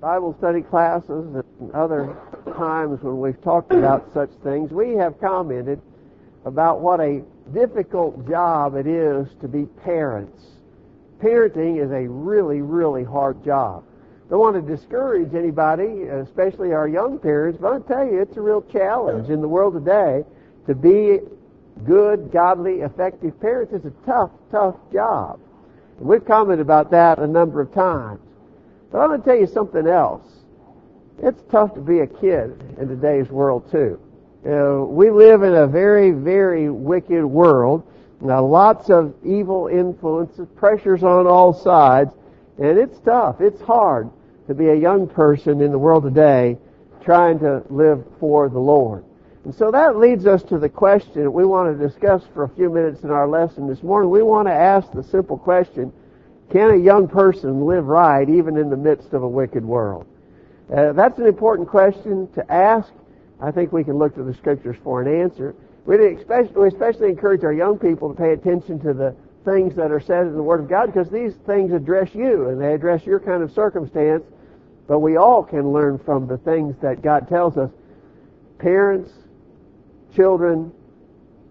Bible study classes and other times when we've talked about such things, we have commented about what a difficult job it is to be parents. Parenting is a really, really hard job. Don't want to discourage anybody, especially our young parents, but I'll tell you, it's a real challenge in the world today to be good, godly, effective parents. It's a tough, tough job. And we've commented about that a number of times. But I'm going to tell you something else. It's tough to be a kid in today's world too. You know, we live in a very, very wicked world. Now, lots of evil influences, pressures on all sides, and it's tough. It's hard to be a young person in the world today trying to live for the Lord. And so that leads us to the question we want to discuss for a few minutes in our lesson this morning. We want to ask the simple question, can a young person live right even in the midst of a wicked world? Uh, that's an important question to ask. I think we can look to the scriptures for an answer. We especially, we especially encourage our young people to pay attention to the things that are said in the Word of God because these things address you and they address your kind of circumstance. But we all can learn from the things that God tells us. Parents, children,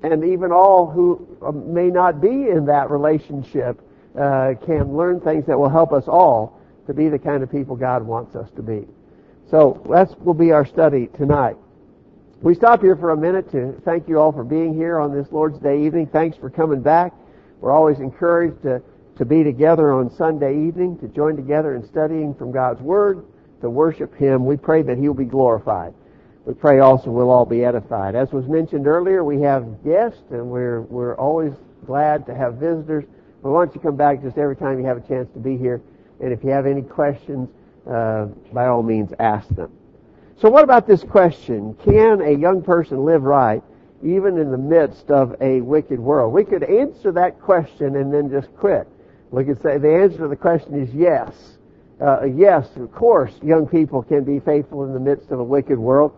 and even all who uh, may not be in that relationship uh, can learn things that will help us all to be the kind of people God wants us to be. So that will be our study tonight. We stop here for a minute to thank you all for being here on this Lord's Day evening. Thanks for coming back. We're always encouraged to, to be together on Sunday evening, to join together in studying from God's Word, to worship Him. We pray that He'll be glorified. We pray also we'll all be edified. As was mentioned earlier, we have guests, and we're, we're always glad to have visitors. But why don't you come back just every time you have a chance to be here? And if you have any questions, uh, by all means, ask them. So what about this question? Can a young person live right even in the midst of a wicked world? We could answer that question and then just quit. We could say the answer to the question is yes. Uh, yes, of course, young people can be faithful in the midst of a wicked world.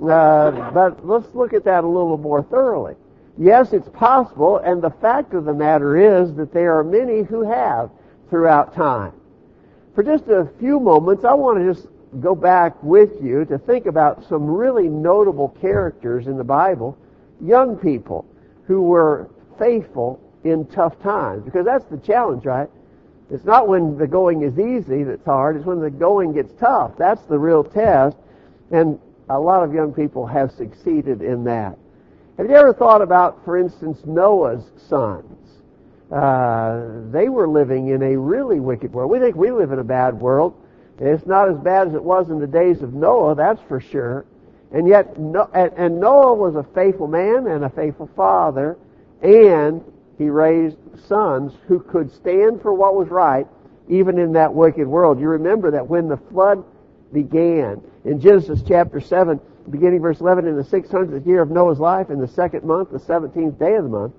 Uh, but let's look at that a little more thoroughly. Yes, it's possible, and the fact of the matter is that there are many who have throughout time. For just a few moments, I want to just go back with you to think about some really notable characters in the Bible, young people who were faithful in tough times. Because that's the challenge, right? It's not when the going is easy that's hard, it's when the going gets tough. That's the real test. And a lot of young people have succeeded in that. Have you ever thought about, for instance, Noah's sons? Uh, they were living in a really wicked world. We think we live in a bad world. It's not as bad as it was in the days of Noah, that's for sure. And yet, and Noah was a faithful man and a faithful father, and he raised sons who could stand for what was right, even in that wicked world. You remember that when the flood began, in Genesis chapter 7, beginning verse 11, in the 600th year of Noah's life, in the second month, the 17th day of the month,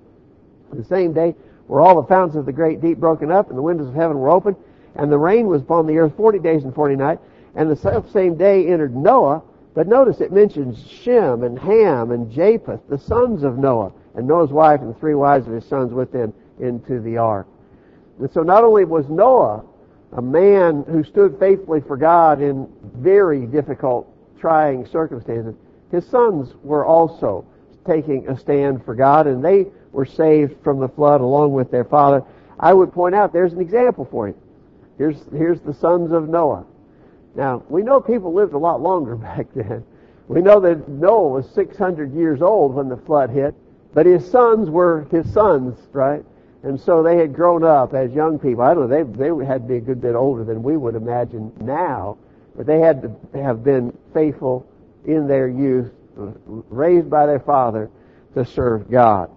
the same day were all the fountains of the great deep broken up, and the windows of heaven were open, and the rain was upon the earth forty days and forty nights, and the same day entered Noah. But notice it mentions Shem and Ham and Japheth, the sons of Noah, and Noah's wife and the three wives of his sons with them into the ark. And so not only was Noah a man who stood faithfully for God in very difficult trying circumstances, his sons were also taking a stand for God, and they were saved from the flood along with their father. I would point out there's an example for you. Here's, here's the sons of Noah. Now, we know people lived a lot longer back then. We know that Noah was 600 years old when the flood hit, but his sons were his sons, right? And so they had grown up as young people. I don't know, they, they had to be a good bit older than we would imagine now but they had to have been faithful in their youth, raised by their father to serve God.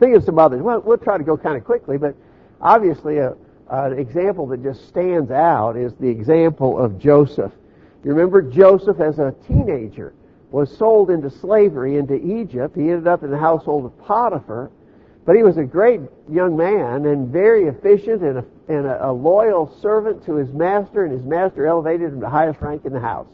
Think of some others. Well, we'll try to go kind of quickly, but obviously a, an example that just stands out is the example of Joseph. You remember Joseph as a teenager was sold into slavery into Egypt. He ended up in the household of Potiphar. But he was a great young man and very efficient and a, and a, a loyal servant to his master, and his master elevated him to the highest rank in the house.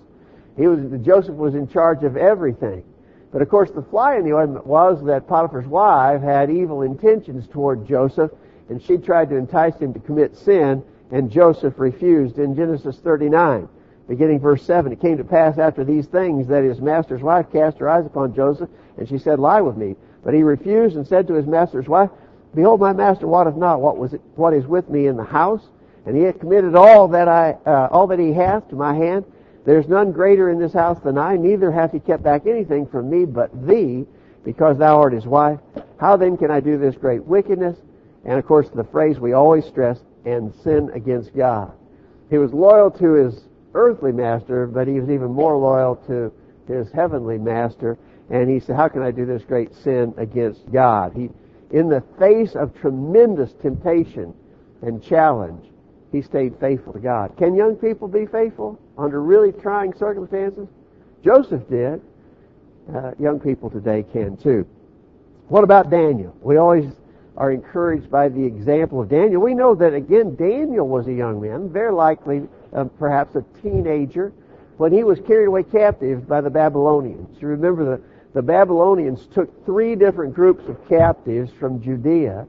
He was Joseph was in charge of everything. But of course, the fly in the ointment was that Potiphar's wife had evil intentions toward Joseph, and she tried to entice him to commit sin, and Joseph refused in Genesis 39. beginning verse 7. It came to pass after these things that his master's wife cast her eyes upon Joseph, and she said, Lie with me. But he refused and said to his master's wife, Behold, my master wotteth not what was it, what is with me in the house, and he hath committed all that I uh, all that he hath to my hand. There's none greater in this house than I, neither hath he kept back anything from me but thee, because thou art his wife. How then can I do this great wickedness? And of course, the phrase we always stress, and sin against God. He was loyal to his earthly master, but he was even more loyal to his heavenly master. And he said, how can I do this great sin against God? He, in the face of tremendous temptation and challenge, he stayed faithful to God. Can young people be faithful under really trying circumstances? Joseph did. Uh, young people today can too. What about Daniel? We always are encouraged by the example of Daniel. We know that again, Daniel was a young man, very likely uh, perhaps a teenager, when he was carried away captive by the Babylonians. You remember the, the Babylonians took three different groups of captives from Judea.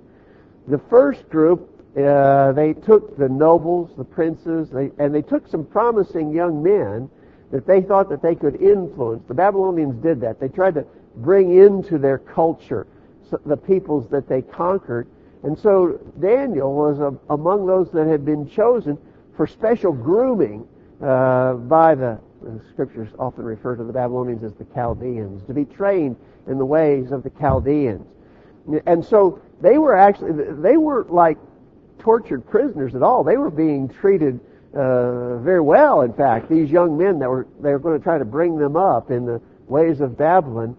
The first group, uh, they took the nobles, the princes, they, and they took some promising young men that they thought that they could influence. The Babylonians did that. They tried to bring into their culture the peoples that they conquered. And so Daniel was a, among those that had been chosen for special grooming uh, by the, the, scriptures often refer to the Babylonians as the Chaldeans, to be trained in the ways of the Chaldeans. And so they were actually, they weren't like tortured prisoners at all. They were being treated uh, very well, in fact. These young men that were, they were going to try to bring them up in the ways of Babylon.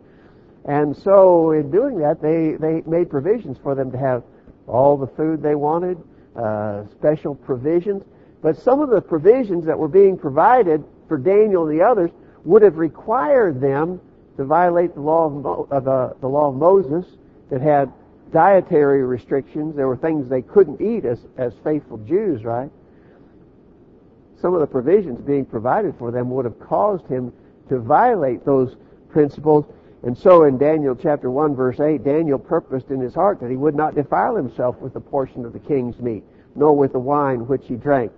And so in doing that, they, they made provisions for them to have all the food they wanted, uh, special provisions. But some of the provisions that were being provided for Daniel and the others would have required them to violate the law of Mo- uh, the, the law of Moses that had dietary restrictions. There were things they couldn't eat as, as faithful Jews, right? Some of the provisions being provided for them would have caused him to violate those principles and so in Daniel chapter 1 verse 8, Daniel purposed in his heart that he would not defile himself with the portion of the king's meat, nor with the wine which he drank.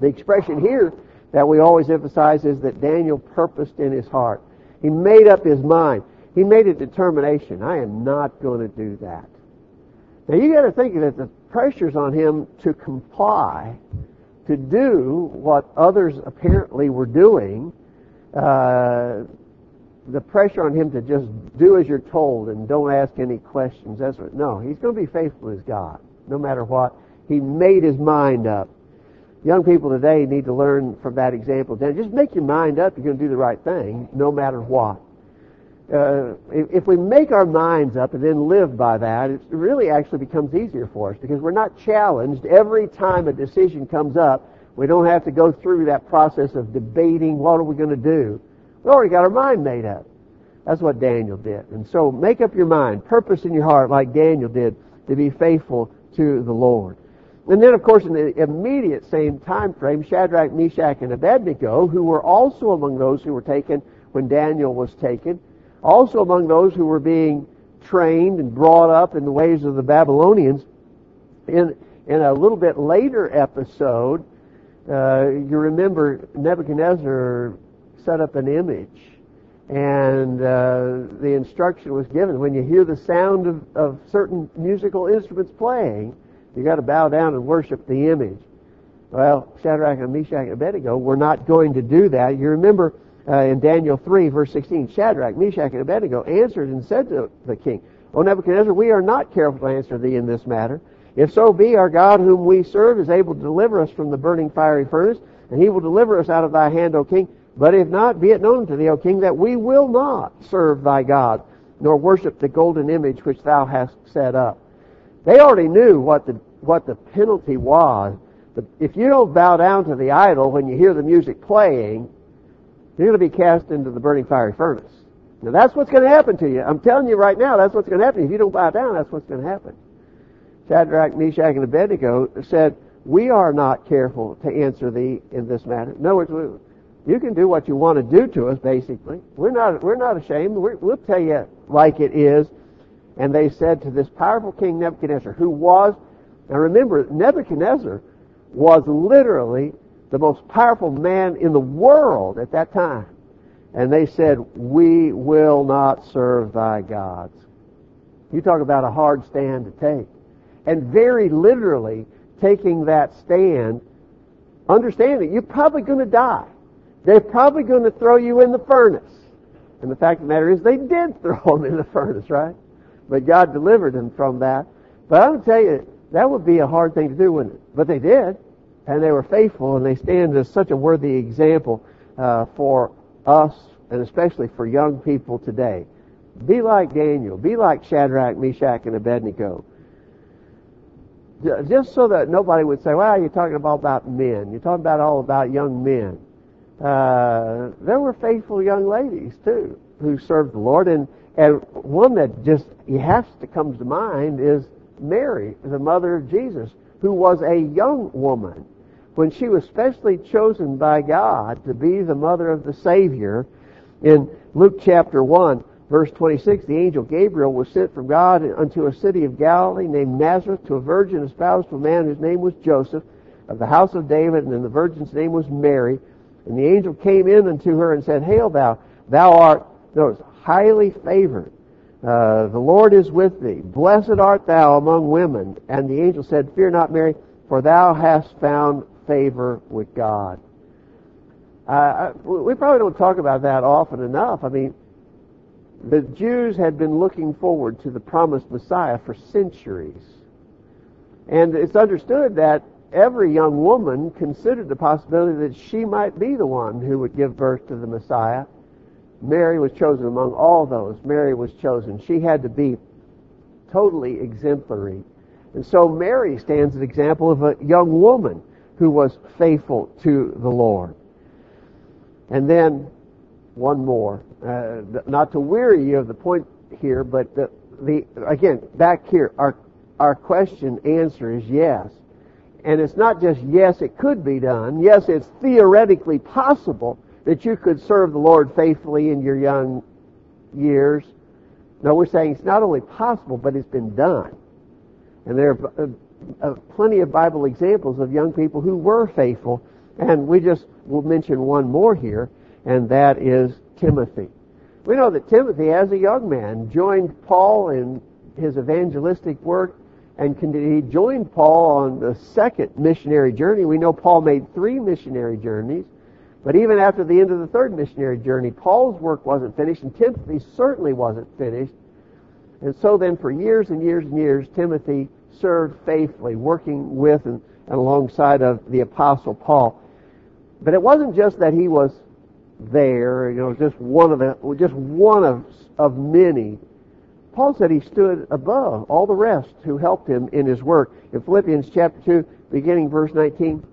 The expression here that we always emphasize is that Daniel purposed in his heart. He made up his mind. He made a determination. I am not going to do that. Now you got to think that the pressures on him to comply, to do what others apparently were doing, uh, the pressure on him to just do as you're told and don't ask any questions. That's what, no, he's going to be faithful as God, no matter what. He made his mind up. Young people today need to learn from that example. Then Just make your mind up. You're going to do the right thing, no matter what. Uh, if, we make our minds up and then live by that, it really actually becomes easier for us because we're not challenged every time a decision comes up. We don't have to go through that process of debating what are we going to do. We already got our mind made up. That's what Daniel did. And so make up your mind, purpose in your heart like Daniel did to be faithful to the Lord. And then, of course, in the immediate same time frame, Shadrach, Meshach, and Abednego, who were also among those who were taken when Daniel was taken, also among those who were being trained and brought up in the ways of the Babylonians, in, in a little bit later episode, uh, you remember Nebuchadnezzar set up an image. And uh, the instruction was given when you hear the sound of, of certain musical instruments playing, you got to bow down and worship the image. Well, Shadrach and Meshach and Abednego were not going to do that. You remember uh, in Daniel 3, verse 16, Shadrach, Meshach, and Abednego answered and said to the king, O Nebuchadnezzar, we are not careful to answer thee in this matter. If so be, our God whom we serve is able to deliver us from the burning fiery furnace, and he will deliver us out of thy hand, O king. But if not, be it known to thee, O king, that we will not serve thy God, nor worship the golden image which thou hast set up. They already knew what the, what the penalty was. If you don't bow down to the idol when you hear the music playing, you're going to be cast into the burning fiery furnace. Now that's what's going to happen to you. I'm telling you right now, that's what's going to happen. If you don't bow down, that's what's going to happen. Shadrach, Meshach, and Abednego said, we are not careful to answer thee in this matter. Other words, you can do what you want to do to us, basically. We're not, we're not ashamed. we will tell you like it is. And they said to this powerful king Nebuchadnezzar, who was, now remember, Nebuchadnezzar was literally the most powerful man in the world at that time. And they said, we will not serve thy gods. You talk about a hard stand to take. And very literally taking that stand, understand understanding you're probably going to die. They're probably going to throw you in the furnace. And the fact of the matter is they did throw them in the furnace, right? But God delivered them from that. But I'm tell you, that would be a hard thing to do, wouldn't it? But they did. And they were faithful, and they stand as such a worthy example uh, for us, and especially for young people today. Be like Daniel. Be like Shadrach, Meshach, and Abednego. Just so that nobody would say, well, you're talking about, about men. You're talking about all about young men. Uh, there were faithful young ladies, too, who served the Lord. And, and one that just has to comes to mind is Mary, the mother of Jesus, who was a young woman when she was specially chosen by God to be the mother of the Savior. In Luke chapter 1, Verse 26, the angel Gabriel was sent from God unto a city of Galilee named Nazareth to a virgin espoused to a man whose name was Joseph of the house of David, and the virgin's name was Mary. And the angel came in unto her and said, Hail thou, thou art, notice, highly favored. Uh, the Lord is with thee. Blessed art thou among women. And the angel said, Fear not, Mary, for thou hast found favor with God. Uh, we probably don't talk about that often enough. I mean, the Jews had been looking forward to the promised Messiah for centuries. And it's understood that every young woman considered the possibility that she might be the one who would give birth to the Messiah. Mary was chosen among all those. Mary was chosen. She had to be totally exemplary. And so Mary stands an example of a young woman who was faithful to the Lord. And then one more. Uh, not to weary you of the point here, but the, the again back here, our our question answer is yes, and it's not just yes, it could be done. Yes, it's theoretically possible that you could serve the Lord faithfully in your young years. No, we're saying it's not only possible, but it's been done, and there are uh, uh, plenty of Bible examples of young people who were faithful, and we just will mention one more here and that is Timothy. We know that Timothy, as a young man, joined Paul in his evangelistic work, and he joined Paul on the second missionary journey. We know Paul made three missionary journeys, but even after the end of the third missionary journey, Paul's work wasn't finished, and Timothy certainly wasn't finished. And so then, for years and years and years, Timothy served faithfully, working with and, and alongside of the Apostle Paul. But it wasn't just that he was there, you know, just one of the, just one of, of many. Paul said he stood above all the rest who helped him in his work. In Philippians chapter 2, beginning verse 19,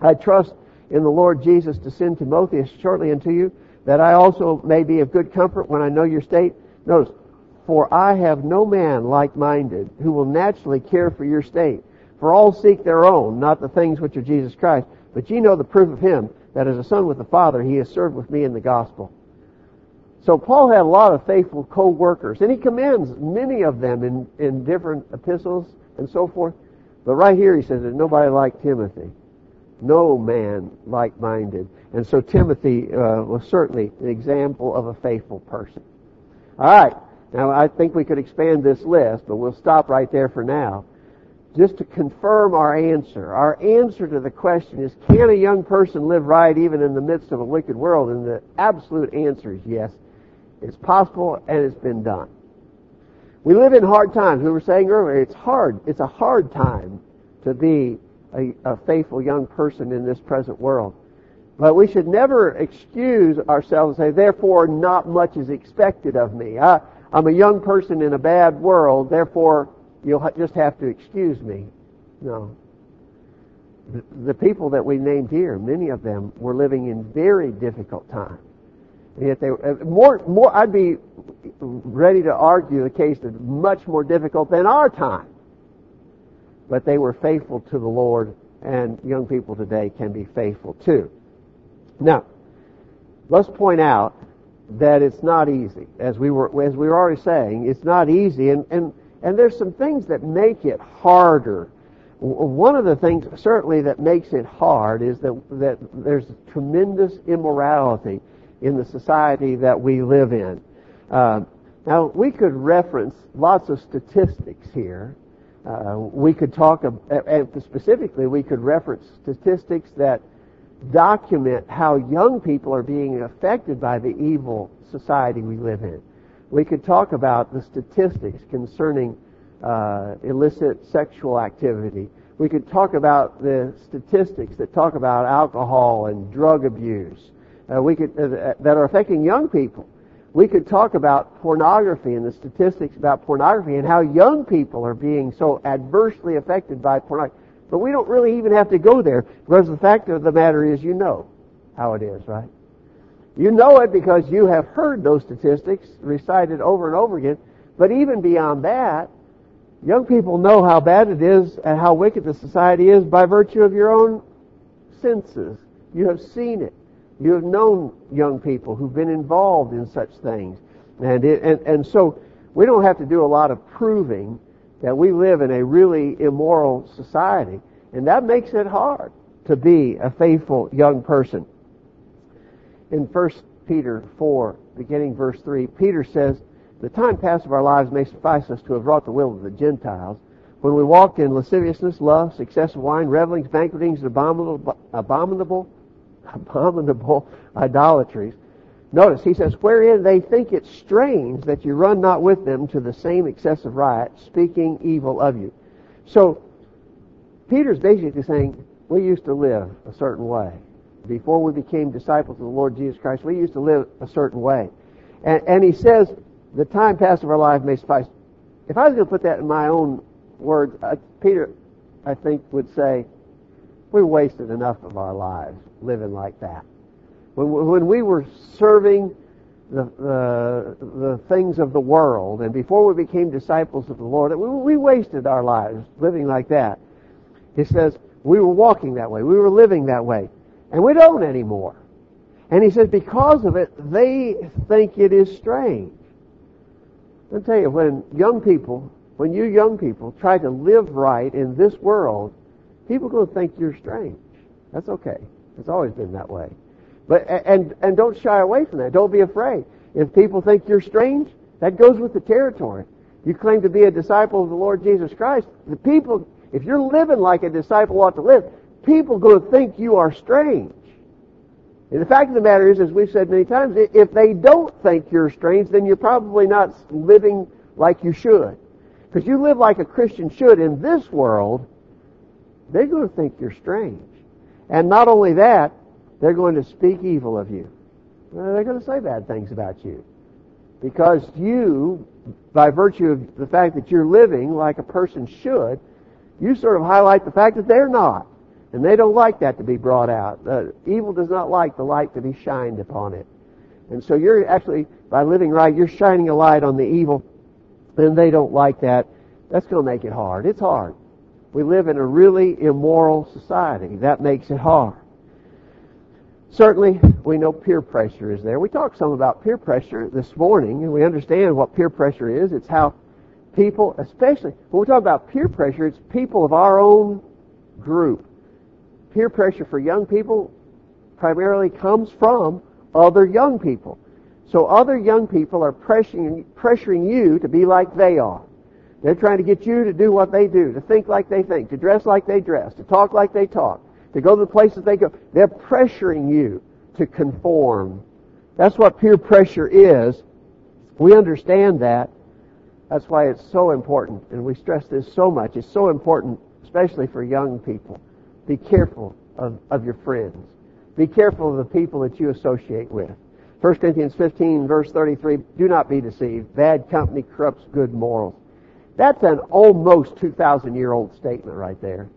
I trust in the Lord Jesus to send Timotheus shortly unto you, that I also may be of good comfort when I know your state. Notice, for I have no man like-minded who will naturally care for your state. For all seek their own, not the things which are Jesus Christ. But ye know the proof of him, that as a son with the Father, he has served with me in the gospel. So Paul had a lot of faithful co-workers, and he commends many of them in, in different epistles and so forth. But right here he says there's nobody like Timothy. No man like-minded. And so Timothy uh, was certainly an example of a faithful person. All right. Now I think we could expand this list, but we'll stop right there for now just to confirm our answer. Our answer to the question is, can a young person live right even in the midst of a wicked world? And the absolute answer is yes. It's possible and it's been done. We live in hard times. We were saying earlier, it's hard. It's a hard time to be a, a faithful young person in this present world. But we should never excuse ourselves and say, therefore not much is expected of me. I, I'm a young person in a bad world, therefore You'll just have to excuse me. No. The, the people that we named here, many of them were living in very difficult times. And yet they were, uh, more, more, I'd be ready to argue the case that's much more difficult than our time. But they were faithful to the Lord, and young people today can be faithful too. Now, let's point out that it's not easy. As we were, as we were already saying, it's not easy, and, and and there's some things that make it harder. one of the things certainly that makes it hard is that, that there's tremendous immorality in the society that we live in. Uh, now, we could reference lots of statistics here. Uh, we could talk, and specifically, we could reference statistics that document how young people are being affected by the evil society we live in. We could talk about the statistics concerning uh, illicit sexual activity. We could talk about the statistics that talk about alcohol and drug abuse. Uh, we could uh, that are affecting young people. We could talk about pornography and the statistics about pornography and how young people are being so adversely affected by pornography. But we don't really even have to go there because the fact of the matter is you know how it is, right? You know it because you have heard those statistics recited over and over again. But even beyond that, young people know how bad it is and how wicked the society is by virtue of your own senses. You have seen it. You have known young people who've been involved in such things. And, it, and, and so we don't have to do a lot of proving that we live in a really immoral society. And that makes it hard to be a faithful young person in 1 Peter 4, beginning verse 3, Peter says, The time past of our lives may suffice us to have wrought the will of the Gentiles, when we walked in lasciviousness, lust, excessive wine, revelings, banquetings, abominable, abominable, abominable idolatries. Notice, he says, wherein they think it strange that you run not with them to the same excessive riot, speaking evil of you. So, Peter's basically saying, we used to live a certain way before we became disciples of the Lord Jesus Christ, we used to live a certain way. And, and he says, the time past of our life may suffice. If I was going to put that in my own words, uh, Peter, I think, would say, we wasted enough of our lives living like that. When, when we were serving the, the, the things of the world, and before we became disciples of the Lord, we, we wasted our lives living like that. He says, we were walking that way. We were living that way. And we don't anymore. And he says, because of it, they think it is strange. I'll tell you, when young people, when you young people try to live right in this world, people going to think you're strange. That's okay. It's always been that way. But, and, and don't shy away from that. Don't be afraid. If people think you're strange, that goes with the territory. You claim to be a disciple of the Lord Jesus Christ. The people, if you're living like a disciple ought to live, people going to think you are strange. And the fact of the matter is, as we've said many times, if they don't think you're strange, then you're probably not living like you should. Because you live like a Christian should in this world, they're going to think you're strange. And not only that, they're going to speak evil of you. They're going to say bad things about you. Because you, by virtue of the fact that you're living like a person should, you sort of highlight the fact that they're not. And they don't like that to be brought out. Uh, evil does not like the light to be shined upon it. And so you're actually, by living right, you're shining a light on the evil, and they don't like that. That's going to make it hard. It's hard. We live in a really immoral society. That makes it hard. Certainly, we know peer pressure is there. We talked some about peer pressure this morning, and we understand what peer pressure is. It's how people, especially when we talk about peer pressure, it's people of our own group peer pressure for young people primarily comes from other young people. So other young people are pressuring, pressuring you to be like they are. They're trying to get you to do what they do, to think like they think, to dress like they dress, to talk like they talk, to go to the places they go. They're pressuring you to conform. That's what peer pressure is. We understand that. That's why it's so important, and we stress this so much. It's so important, especially for young people. Be careful of, of your friends. Be careful of the people that you associate with. 1 Corinthians 15 verse 33, do not be deceived. Bad company corrupts good morals. That's an almost 2,000 year old statement right there.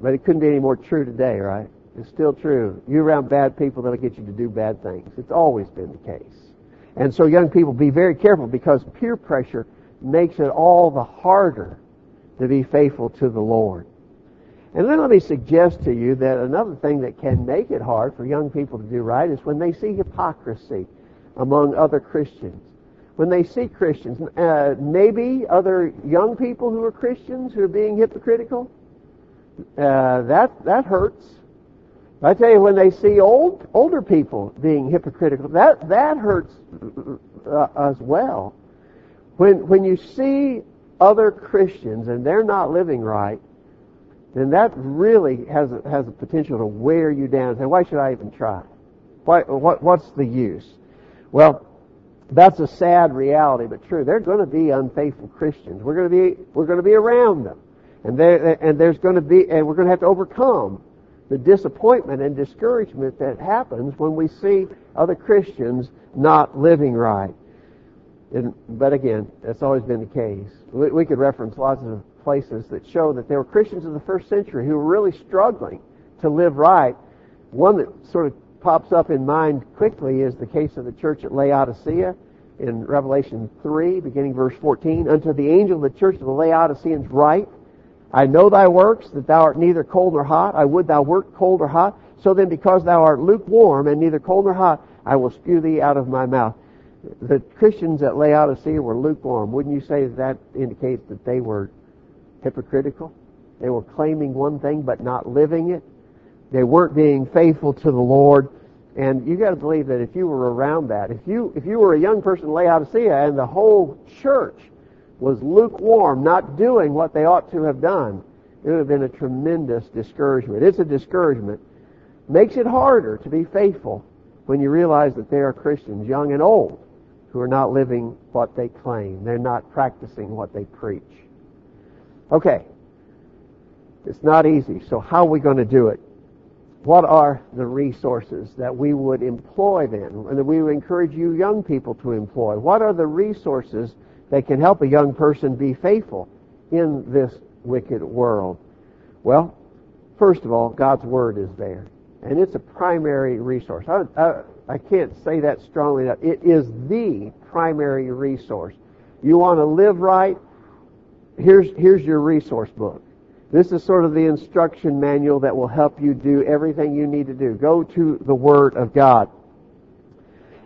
But it couldn't be any more true today, right? It's still true. You're around bad people that'll get you to do bad things. It's always been the case. And so young people, be very careful because peer pressure makes it all the harder to be faithful to the Lord. And then let me suggest to you that another thing that can make it hard for young people to do right is when they see hypocrisy among other Christians. When they see Christians, uh, maybe other young people who are Christians who are being hypocritical, uh, that that hurts. I tell you, when they see old older people being hypocritical, that that hurts uh, as well. When when you see other Christians and they're not living right, then that really has a, has a potential to wear you down. And say, why should I even try? Why, what, what's the use? Well, that's a sad reality, but true. They're going to be unfaithful Christians. We're going to be we're going to be around them, and there and there's going to be and we're going to have to overcome the disappointment and discouragement that happens when we see other Christians not living right. And, but again, that's always been the case. We, we could reference lots of places that show that there were Christians in the first century who were really struggling to live right. One that sort of pops up in mind quickly is the case of the church at Laodicea in Revelation 3, beginning verse 14. Unto the angel of the church of the Laodiceans write, I know thy works, that thou art neither cold nor hot. I would thou wert cold or hot. So then, because thou art lukewarm and neither cold nor hot, I will spew thee out of my mouth. The Christians at Laodicea were lukewarm. Wouldn't you say that, that indicates that they were hypocritical? They were claiming one thing but not living it. They weren't being faithful to the Lord. And you got to believe that if you were around that, if you if you were a young person in Laodicea and the whole church was lukewarm, not doing what they ought to have done, it would have been a tremendous discouragement. It's a discouragement. Makes it harder to be faithful when you realize that there are Christians, young and old, who are not living what they claim. They're not practicing what they preach. Okay. It's not easy. So how are we going to do it? What are the resources that we would employ then, and that we would encourage you young people to employ? What are the resources that can help a young person be faithful in this wicked world? Well, first of all, God's Word is there. And it's a primary resource. I, I, I can't say that strongly enough. It is the primary resource. You want to live right? Here's, here's your resource book. This is sort of the instruction manual that will help you do everything you need to do. Go to the Word of God.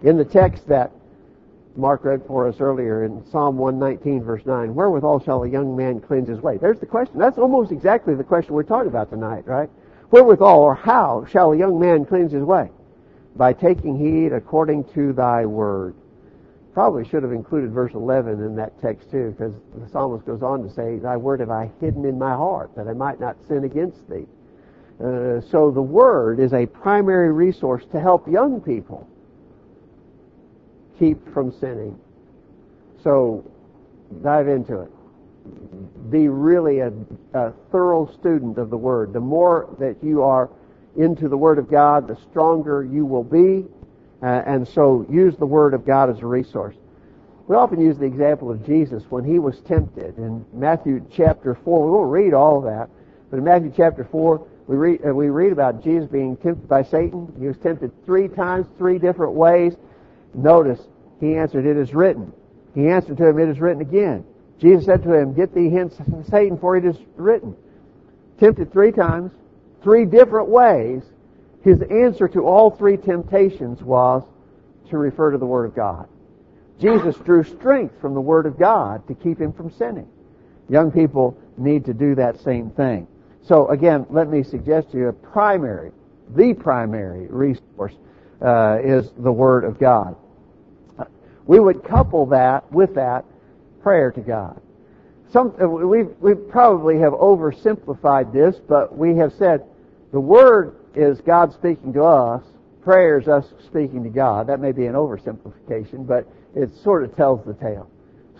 In the text that Mark read for us earlier in Psalm 119, verse 9. Wherewithal shall a young man cleanse his way? There's the question. That's almost exactly the question we're talking about tonight, right? Wherewithal or how shall a young man cleanse his way? By taking heed according to thy word. Probably should have included verse 11 in that text too, because the psalmist goes on to say, Thy word have I hidden in my heart, that I might not sin against thee. Uh, so the word is a primary resource to help young people keep from sinning. So dive into it. Be really a, a, thorough student of the Word. The more that you are into the Word of God, the stronger you will be. Uh, and so use the Word of God as a resource. We often use the example of Jesus when he was tempted. In Matthew chapter 4, we won't read all of that, but in Matthew chapter 4, we read, uh, we read about Jesus being tempted by Satan. He was tempted three times, three different ways. Notice, he answered, It is written. He answered to him, It is written again. Jesus said to him, Get thee hence, Satan, for it is written. Tempted three times, three different ways. His answer to all three temptations was to refer to the Word of God. Jesus drew strength from the Word of God to keep him from sinning. Young people need to do that same thing. So again, let me suggest to you a primary, the primary resource uh, is the Word of God we would couple that with that prayer to God. Some, we we probably have oversimplified this, but we have said the Word is God speaking to us, prayer is us speaking to God. That may be an oversimplification, but it sort of tells the tale.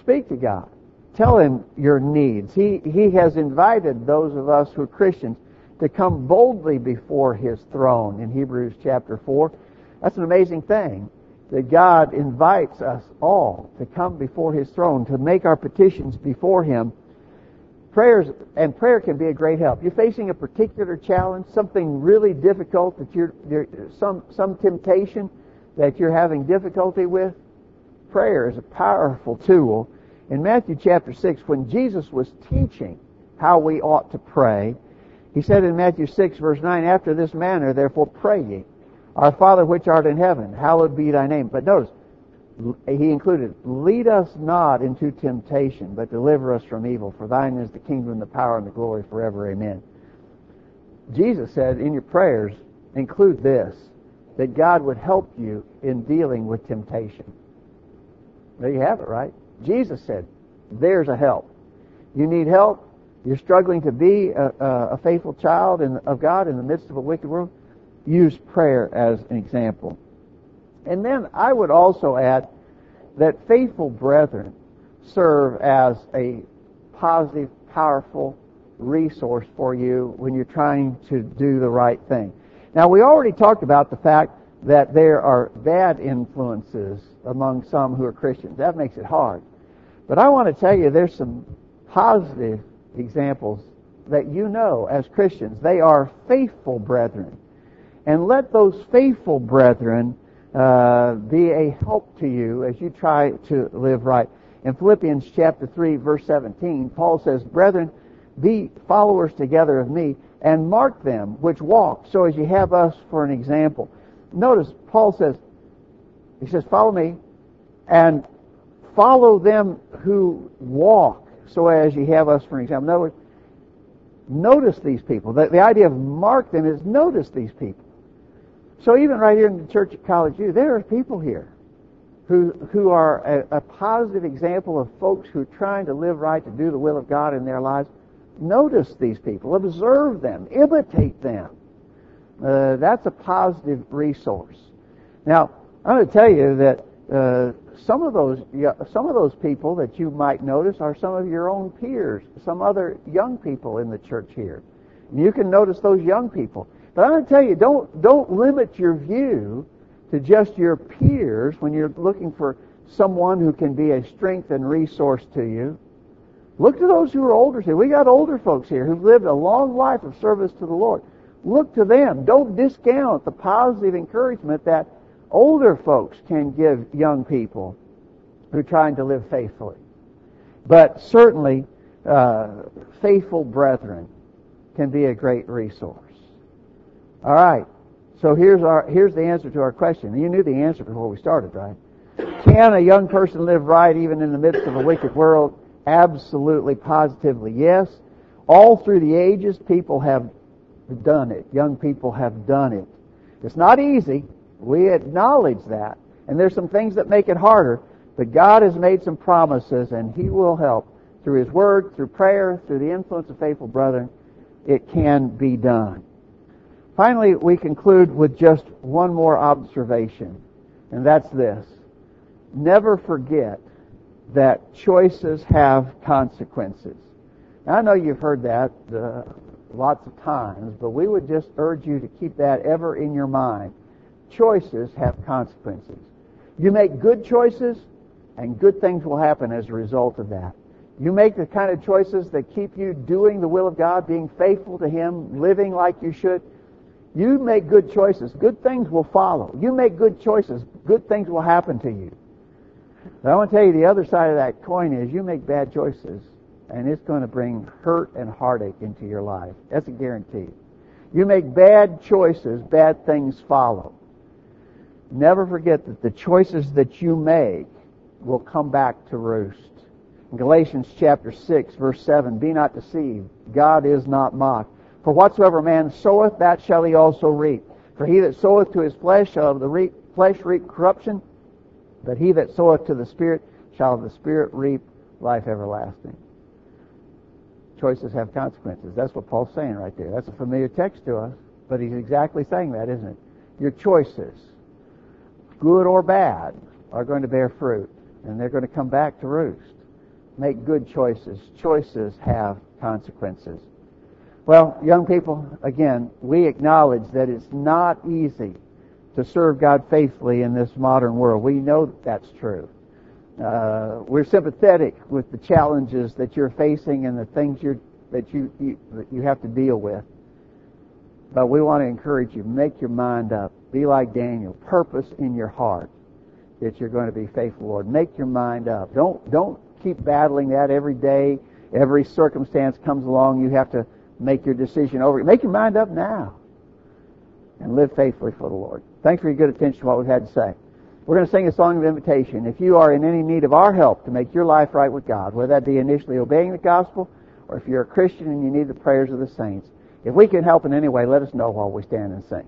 Speak to God. Tell Him your needs. He, he has invited those of us who are Christians to come boldly before His throne in Hebrews chapter 4. That's an amazing thing that God invites us all to come before His throne, to make our petitions before Him. Prayers, and prayer can be a great help. You're facing a particular challenge, something really difficult that you're, you're some, some temptation that you're having difficulty with. Prayer is a powerful tool. In Matthew chapter 6, when Jesus was teaching how we ought to pray, he said in Matthew 6 verse 9, After this manner, therefore pray ye. Our Father which art in heaven, hallowed be thy name. But notice, he included, lead us not into temptation, but deliver us from evil. For thine is the kingdom, the power, and the glory forever. Amen. Jesus said in your prayers, include this, that God would help you in dealing with temptation. There you have it, right? Jesus said, there's a help. You need help. You're struggling to be a, a faithful child in, of God in the midst of a wicked world. Use prayer as an example. And then I would also add that faithful brethren serve as a positive, powerful resource for you when you're trying to do the right thing. Now, we already talked about the fact that there are bad influences among some who are Christians. That makes it hard. But I want to tell you there's some positive examples that you know as Christians. They are faithful brethren. And let those faithful brethren uh, be a help to you as you try to live right. In Philippians chapter 3 verse 17, Paul says, Brethren, be followers together of me and mark them which walk so as you have us for an example. Notice Paul says, he says, follow me and follow them who walk so as you have us for an example. In other words, notice these people. The, the idea of mark them is notice these people. So even right here in the church at College View, there are people here who who are a, a, positive example of folks who are trying to live right, to do the will of God in their lives. Notice these people, observe them, imitate them. Uh, that's a positive resource. Now, I'm going to tell you that uh, some of those some of those people that you might notice are some of your own peers, some other young people in the church here. And You can notice those young people. But I'm going to tell you, don't don't limit your view to just your peers when you're looking for someone who can be a strength and resource to you. Look to those who are older here. We got older folks here who've lived a long life of service to the Lord. Look to them. Don't discount the positive encouragement that older folks can give young people who are trying to live faithfully. But certainly, uh, faithful brethren can be a great resource. All right. So here's our here's the answer to our question. You knew the answer before we started, right? Can a young person live right even in the midst of a wicked world? Absolutely, positively, yes. All through the ages, people have done it. Young people have done it. It's not easy. We acknowledge that. And there's some things that make it harder, but God has made some promises and He will help through His Word, through prayer, through the influence of faithful brethren. It can be done. Finally, we conclude with just one more observation, and that's this. Never forget that choices have consequences. Now, I know you've heard that uh, lots of times, but we would just urge you to keep that ever in your mind. Choices have consequences. You make good choices, and good things will happen as a result of that. You make the kind of choices that keep you doing the will of God, being faithful to Him, living like you should, you make good choices, good things will follow. You make good choices, good things will happen to you. But I want to tell you the other side of that coin is you make bad choices, and it's going to bring hurt and heartache into your life. That's a guarantee. You make bad choices, bad things follow. Never forget that the choices that you make will come back to roost. In Galatians chapter 6 verse 7, be not deceived. God is not mocked. For whatsoever man soweth, that shall he also reap. For he that soweth to his flesh shall of the reap, flesh reap corruption, but he that soweth to the Spirit shall of the Spirit reap life everlasting. Choices have consequences. That's what Paul's saying right there. That's a familiar text to us, but he's exactly saying that, isn't it? Your choices, good or bad, are going to bear fruit, and they're going to come back to roost. Make good choices. Choices have consequences. Well, young people, again, we acknowledge that it's not easy to serve God faithfully in this modern world. We know that that's true. Uh, we're sympathetic with the challenges that you're facing and the things that you, you that you have to deal with. But we want to encourage you: make your mind up. Be like Daniel. Purpose in your heart that you're going to be faithful, Lord. Make your mind up. Don't don't keep battling that every day. Every circumstance comes along. You have to make your decision over. Make your mind up now and live faithfully for the Lord. Thanks for your good attention to what we've had to say. We're going to sing a song of invitation. If you are in any need of our help to make your life right with God, whether that be initially obeying the gospel or if you're a Christian and you need the prayers of the saints, If we can help in any way, let us know while we stand and sing.